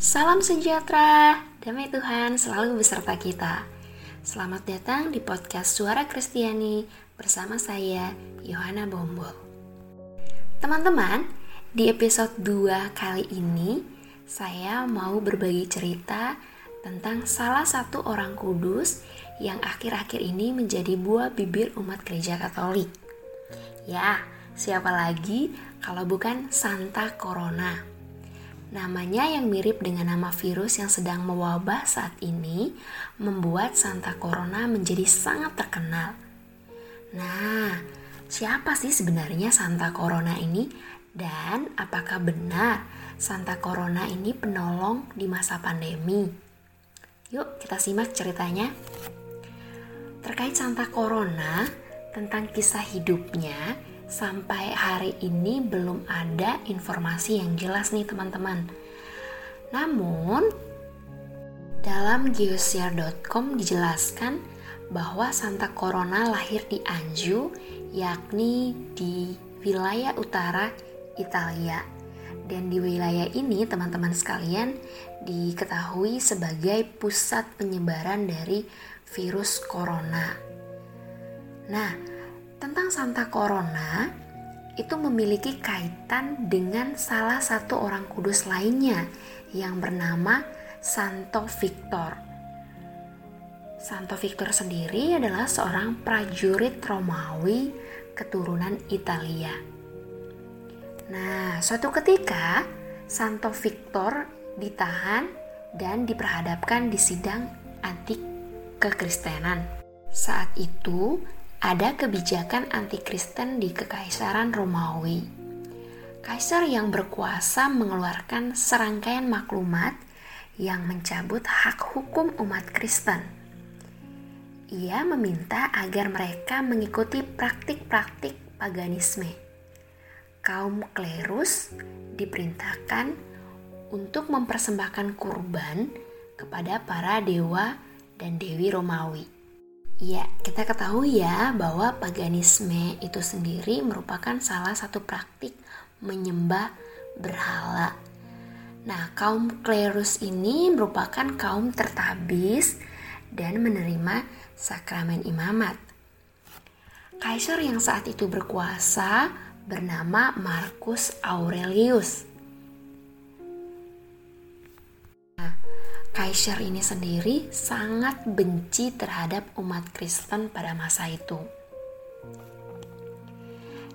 Salam sejahtera, damai Tuhan selalu beserta kita. Selamat datang di podcast Suara Kristiani bersama saya, Yohana Bombol. Teman-teman, di episode 2 kali ini, saya mau berbagi cerita tentang salah satu orang kudus yang akhir-akhir ini menjadi buah bibir umat gereja katolik. Ya, siapa lagi kalau bukan Santa Corona. Namanya yang mirip dengan nama virus yang sedang mewabah saat ini membuat Santa Corona menjadi sangat terkenal. Nah, siapa sih sebenarnya Santa Corona ini? Dan apakah benar Santa Corona ini penolong di masa pandemi? Yuk kita simak ceritanya. Terkait Santa Corona, tentang kisah hidupnya, sampai hari ini belum ada informasi yang jelas nih teman-teman. Namun, dalam geosiar.com dijelaskan bahwa Santa Corona lahir di Anjou, yakni di wilayah utara Italia. Dan di wilayah ini, teman-teman sekalian, diketahui sebagai pusat penyebaran dari virus corona. Nah, tentang Santa Corona itu memiliki kaitan dengan salah satu orang kudus lainnya yang bernama Santo Victor. Santo Victor sendiri adalah seorang prajurit Romawi keturunan Italia. Nah, suatu ketika Santo Victor ditahan dan diperhadapkan di sidang antik kekristenan. Saat itu, ada kebijakan anti-Kristen di Kekaisaran Romawi. Kaisar yang berkuasa mengeluarkan serangkaian maklumat yang mencabut hak hukum umat Kristen. Ia meminta agar mereka mengikuti praktik-praktik paganisme. Kaum klerus diperintahkan untuk mempersembahkan kurban kepada para dewa dan dewi Romawi. Ya, kita ketahui ya bahwa paganisme itu sendiri merupakan salah satu praktik menyembah berhala. Nah, kaum klerus ini merupakan kaum tertabis dan menerima sakramen imamat. Kaisar yang saat itu berkuasa bernama Marcus Aurelius. Kaisar ini sendiri sangat benci terhadap umat Kristen pada masa itu.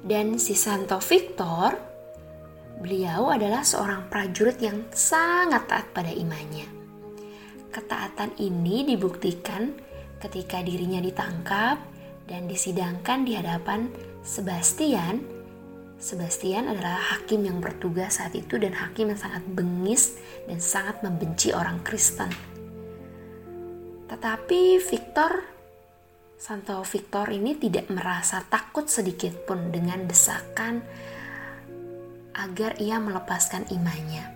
Dan si Santo Victor, beliau adalah seorang prajurit yang sangat taat pada imannya. Ketaatan ini dibuktikan ketika dirinya ditangkap dan disidangkan di hadapan Sebastian Sebastian adalah hakim yang bertugas saat itu dan hakim yang sangat bengis dan sangat membenci orang Kristen. Tetapi Victor, Santo Victor ini tidak merasa takut sedikit pun dengan desakan agar ia melepaskan imannya.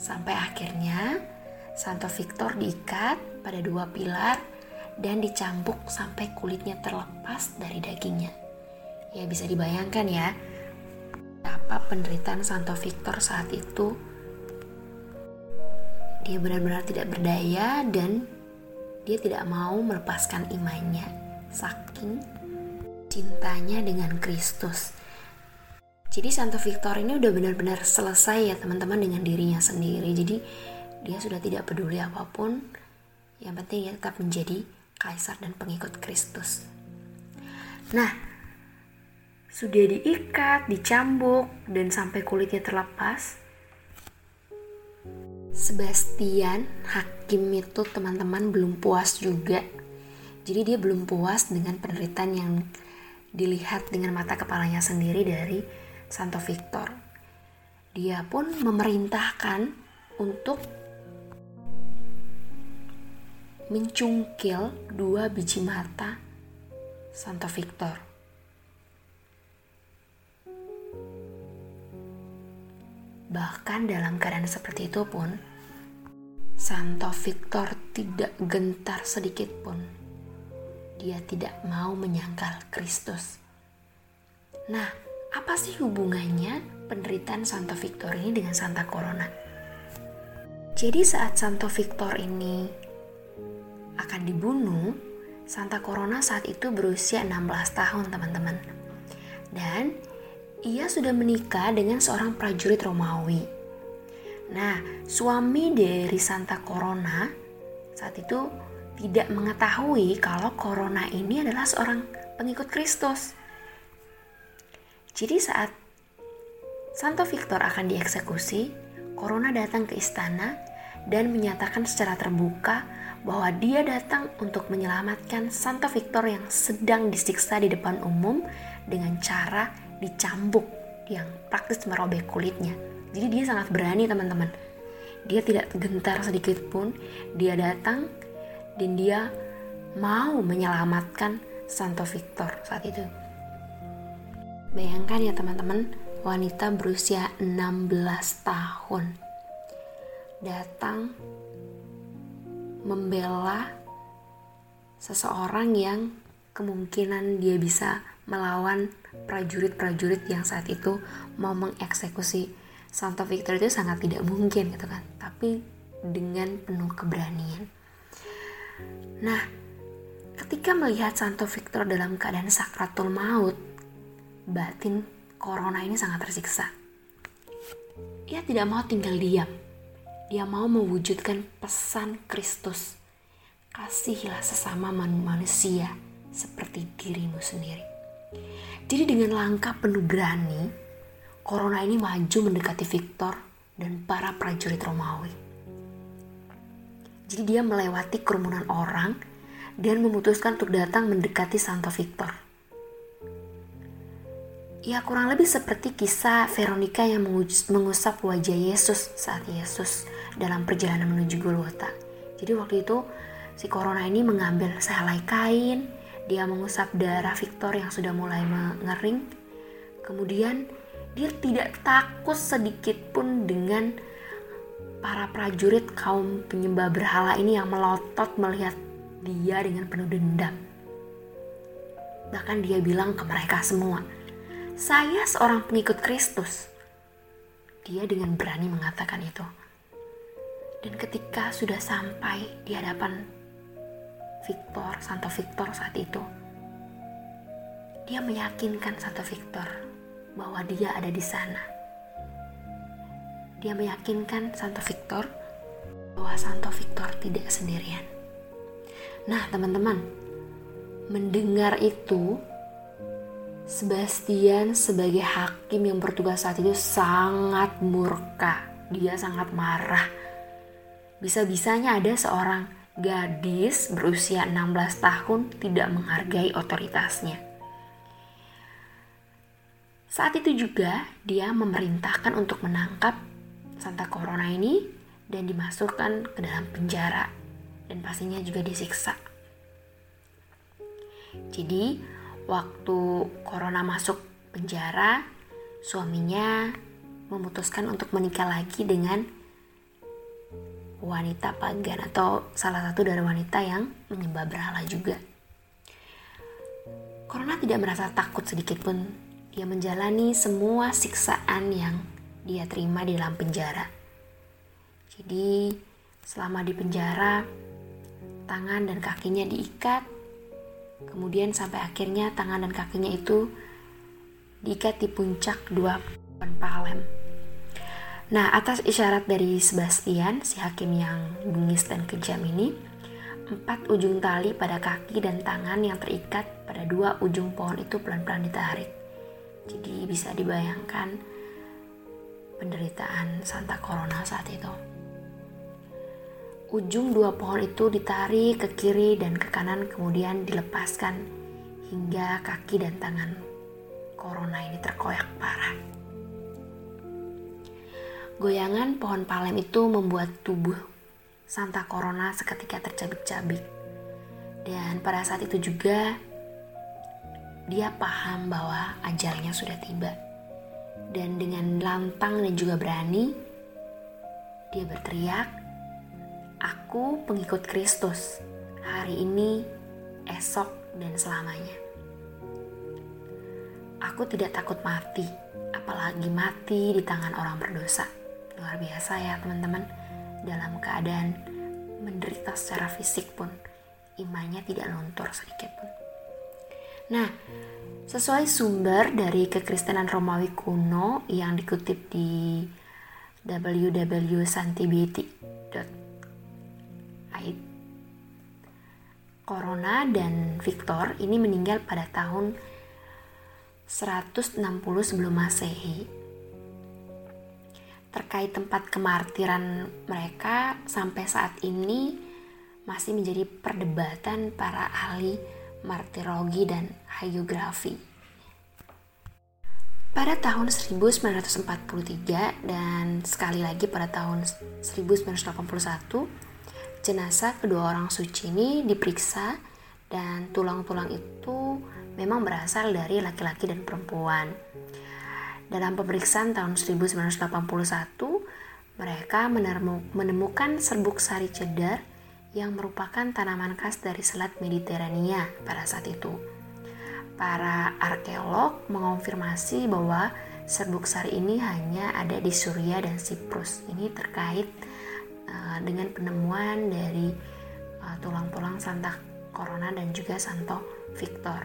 Sampai akhirnya Santo Victor diikat pada dua pilar dan dicambuk sampai kulitnya terlepas dari dagingnya. Ya bisa dibayangkan ya, apa penderitaan Santo Victor saat itu. Dia benar-benar tidak berdaya dan dia tidak mau melepaskan imannya, saking cintanya dengan Kristus. Jadi Santo Victor ini udah benar-benar selesai ya teman-teman dengan dirinya sendiri. Jadi dia sudah tidak peduli apa pun. Yang penting dia tetap menjadi kaisar dan pengikut Kristus. Nah, sudah diikat, dicambuk, dan sampai kulitnya terlepas. Sebastian, hakim itu teman-teman belum puas juga. Jadi dia belum puas dengan penderitaan yang dilihat dengan mata kepalanya sendiri dari Santo Victor. Dia pun memerintahkan untuk mencungkil dua biji mata Santo Victor. Bahkan dalam keadaan seperti itu pun, Santo Victor tidak gentar sedikit pun. Dia tidak mau menyangkal Kristus. Nah, apa sih hubungannya penderitaan Santo Victor ini dengan Santa Corona? Jadi saat Santo Victor ini akan dibunuh, Santa Corona saat itu berusia 16 tahun teman-teman. Dan ia sudah menikah dengan seorang prajurit Romawi. Nah, suami dari Santa Corona saat itu tidak mengetahui kalau Corona ini adalah seorang pengikut Kristus. Jadi saat Santo Victor akan dieksekusi, Corona datang ke istana dan menyatakan secara terbuka bahwa dia datang untuk menyelamatkan Santo Victor yang sedang disiksa di depan umum dengan cara dicambuk yang praktis merobek kulitnya. Jadi dia sangat berani teman-teman. Dia tidak gentar sedikit pun. Dia datang dan dia mau menyelamatkan Santo Victor saat itu. Bayangkan ya teman-teman, wanita berusia 16 tahun datang membela seseorang yang kemungkinan dia bisa melawan prajurit-prajurit yang saat itu mau mengeksekusi Santo Victor itu sangat tidak mungkin gitu kan tapi dengan penuh keberanian nah ketika melihat Santo Victor dalam keadaan sakratul maut batin corona ini sangat tersiksa ia tidak mau tinggal diam dia mau mewujudkan pesan Kristus. Kasihilah sesama manusia seperti dirimu sendiri. Jadi dengan langkah penuh berani, Corona ini maju mendekati Victor dan para prajurit Romawi. Jadi dia melewati kerumunan orang dan memutuskan untuk datang mendekati Santo Victor. Ya kurang lebih seperti kisah Veronica yang mengusap wajah Yesus saat Yesus dalam perjalanan menuju Golgota. Jadi waktu itu si Corona ini mengambil sehelai kain, dia mengusap darah Victor yang sudah mulai mengering. Kemudian dia tidak takut sedikit pun dengan para prajurit kaum penyembah berhala ini yang melotot melihat dia dengan penuh dendam. Bahkan dia bilang ke mereka semua, "Saya seorang pengikut Kristus." Dia dengan berani mengatakan itu. Dan ketika sudah sampai di hadapan Victor, Santo Victor saat itu, dia meyakinkan Santo Victor bahwa dia ada di sana. Dia meyakinkan Santo Victor bahwa Santo Victor tidak sendirian. Nah, teman-teman, mendengar itu, Sebastian sebagai hakim yang bertugas saat itu sangat murka. Dia sangat marah bisa-bisanya ada seorang gadis berusia 16 tahun tidak menghargai otoritasnya. Saat itu juga dia memerintahkan untuk menangkap Santa Corona ini dan dimasukkan ke dalam penjara dan pastinya juga disiksa. Jadi waktu Corona masuk penjara, suaminya memutuskan untuk menikah lagi dengan wanita pagan atau salah satu dari wanita yang menyembah berhala juga. Corona tidak merasa takut sedikit pun. Dia menjalani semua siksaan yang dia terima di dalam penjara. Jadi, selama di penjara, tangan dan kakinya diikat. Kemudian sampai akhirnya tangan dan kakinya itu diikat di puncak dua palem Nah, atas isyarat dari Sebastian, si hakim yang bengis dan kejam ini, empat ujung tali pada kaki dan tangan yang terikat pada dua ujung pohon itu pelan-pelan ditarik. Jadi bisa dibayangkan penderitaan Santa Corona saat itu. Ujung dua pohon itu ditarik ke kiri dan ke kanan kemudian dilepaskan hingga kaki dan tangan Corona ini terkoyak parah. Goyangan pohon palem itu membuat tubuh Santa Corona seketika tercabik-cabik. Dan pada saat itu juga dia paham bahwa ajalnya sudah tiba. Dan dengan lantang dan juga berani, dia berteriak, Aku pengikut Kristus, hari ini, esok, dan selamanya. Aku tidak takut mati, apalagi mati di tangan orang berdosa luar biasa ya teman-teman dalam keadaan menderita secara fisik pun imannya tidak luntur sedikit pun. Nah, sesuai sumber dari kekristenan Romawi kuno yang dikutip di www.santibeti.id Corona dan Victor ini meninggal pada tahun 160 sebelum Masehi. Terkait tempat kemartiran mereka sampai saat ini masih menjadi perdebatan para ahli martirologi dan hagiografi. Pada tahun 1943 dan sekali lagi pada tahun 1981 Jenazah kedua orang suci ini diperiksa dan tulang-tulang itu memang berasal dari laki-laki dan perempuan. Dalam pemeriksaan tahun 1981, mereka menemukan serbuk sari cedar yang merupakan tanaman khas dari Selat Mediterania pada saat itu. Para arkeolog mengonfirmasi bahwa serbuk sari ini hanya ada di Suria dan Siprus. Ini terkait Eh, dengan penemuan dari uh, tulang-tulang Santa Corona dan juga Santo Victor.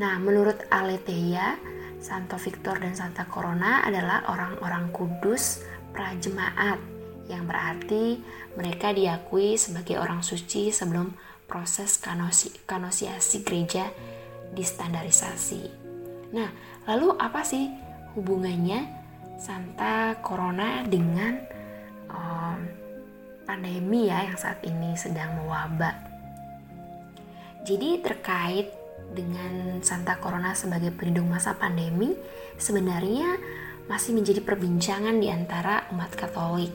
Nah, menurut Aletheia, Santo Victor dan Santa Corona adalah orang-orang kudus prajemaat yang berarti mereka diakui sebagai orang suci sebelum proses kanosi, kanosiasi gereja distandarisasi. Nah, lalu apa sih hubungannya Santa Corona dengan um, pandemi ya yang saat ini sedang mewabah. Jadi terkait dengan Santa Corona sebagai pelindung masa pandemi sebenarnya masih menjadi perbincangan di antara umat Katolik.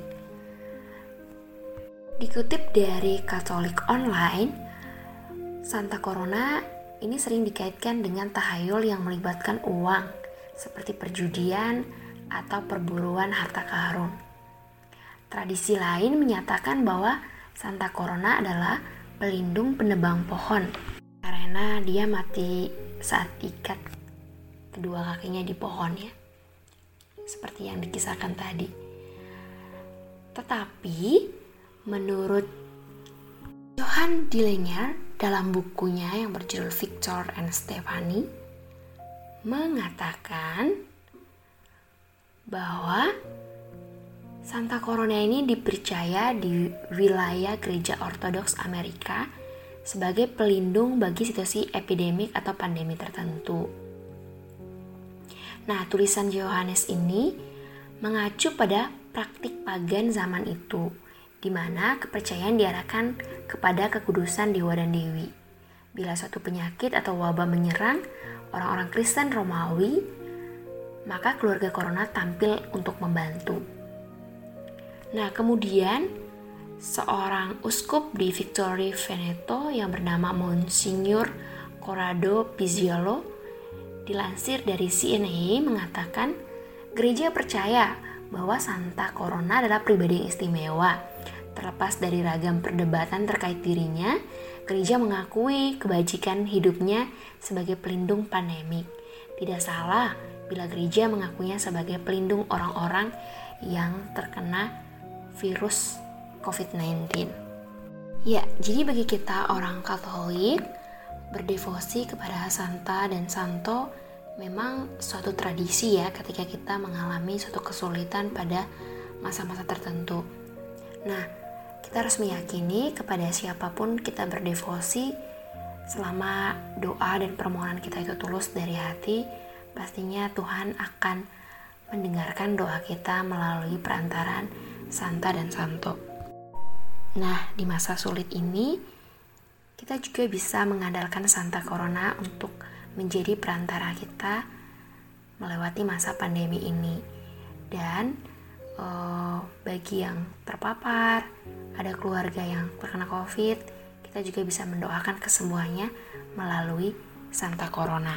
Dikutip dari Katolik Online, Santa Corona ini sering dikaitkan dengan tahayul yang melibatkan uang, seperti perjudian atau perburuan harta karun. Tradisi lain menyatakan bahwa Santa Corona adalah pelindung penebang pohon karena dia mati saat ikat kedua kakinya di pohon ya. Seperti yang dikisahkan tadi. Tetapi menurut Johan Dillinger dalam bukunya yang berjudul Victor and Stephanie mengatakan bahwa Santa Corona ini dipercaya di wilayah gereja ortodoks Amerika sebagai pelindung bagi situasi epidemik atau pandemi tertentu. Nah, tulisan Yohanes ini mengacu pada praktik pagan zaman itu, di mana kepercayaan diarahkan kepada kekudusan dewa dan dewi. Bila suatu penyakit atau wabah menyerang orang-orang Kristen Romawi, maka keluarga Corona tampil untuk membantu. Nah, kemudian seorang uskup di Victoria Veneto yang bernama Monsignor Corrado Pizziolo dilansir dari CNA mengatakan gereja percaya bahwa Santa Corona adalah pribadi yang istimewa. Terlepas dari ragam perdebatan terkait dirinya, gereja mengakui kebajikan hidupnya sebagai pelindung pandemik. Tidak salah bila gereja mengakuinya sebagai pelindung orang-orang yang terkena virus COVID-19. Ya, jadi bagi kita orang Katolik, berdevosi kepada Santa dan Santo memang suatu tradisi ya ketika kita mengalami suatu kesulitan pada masa-masa tertentu. Nah, kita harus meyakini kepada siapa pun kita berdevosi selama doa dan permohonan kita itu tulus dari hati, pastinya Tuhan akan mendengarkan doa kita melalui perantaran Santa dan Santo. Nah, di masa sulit ini, kita juga bisa mengandalkan Santa Corona untuk menjadi perantara kita melewati masa pandemi ini. Dan uh, bagi yang terpapar, ada keluarga yang terkena COVID, kita juga bisa mendoakan kesembuhannya melalui Santa Corona.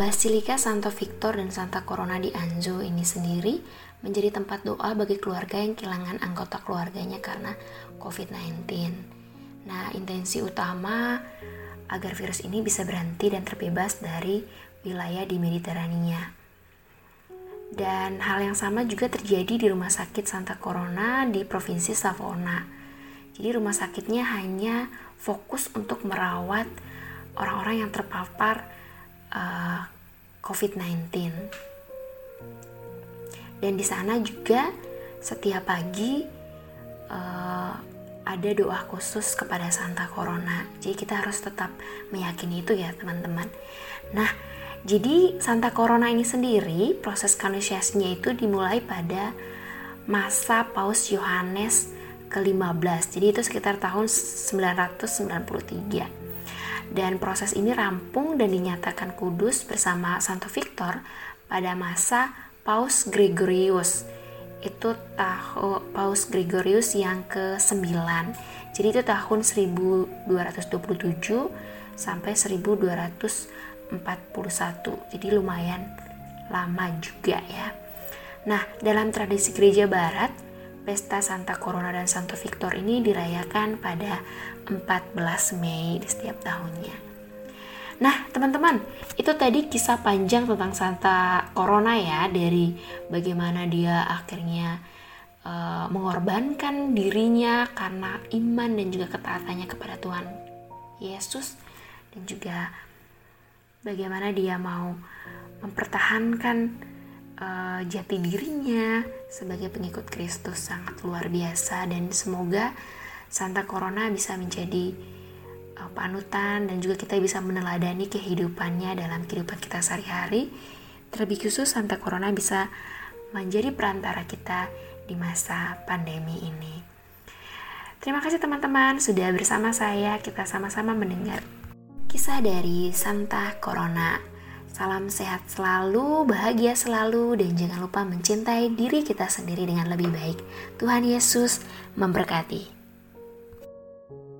Basilika Santo Victor dan Santa Corona di Anzo ini sendiri menjadi tempat doa bagi keluarga yang kehilangan anggota keluarganya karena COVID-19. Nah, intensi utama agar virus ini bisa berhenti dan terbebas dari wilayah di Mediterania. Dan hal yang sama juga terjadi di Rumah Sakit Santa Corona di Provinsi Savona. Jadi rumah sakitnya hanya fokus untuk merawat orang-orang yang terpapar uh, eh, COVID-19. Dan di sana juga setiap pagi uh, ada doa khusus kepada Santa Corona. Jadi kita harus tetap meyakini itu ya teman-teman. Nah, jadi Santa Corona ini sendiri proses kanonifikasinya itu dimulai pada masa Paus Yohanes ke-15. Jadi itu sekitar tahun 993 dan proses ini rampung dan dinyatakan kudus bersama Santo Victor pada masa Paus Gregorius. Itu tahun Paus Gregorius yang ke-9 jadi itu tahun 1227 sampai 1241 jadi lumayan lama juga ya. Nah dalam tradisi gereja barat Pesta Santa Corona dan Santo Victor ini dirayakan pada 14 Mei di setiap tahunnya. Nah, teman-teman, itu tadi kisah panjang tentang Santa Corona ya, dari bagaimana dia akhirnya uh, mengorbankan dirinya karena iman dan juga ketaatannya kepada Tuhan Yesus dan juga bagaimana dia mau mempertahankan uh, jati dirinya sebagai pengikut Kristus sangat luar biasa dan semoga Santa Corona bisa menjadi panutan dan juga kita bisa meneladani kehidupannya dalam kehidupan kita sehari-hari. Terlebih khusus Santa Corona bisa menjadi perantara kita di masa pandemi ini. Terima kasih teman-teman sudah bersama saya. Kita sama-sama mendengar kisah dari Santa Corona. Salam sehat selalu, bahagia selalu, dan jangan lupa mencintai diri kita sendiri dengan lebih baik. Tuhan Yesus memberkati.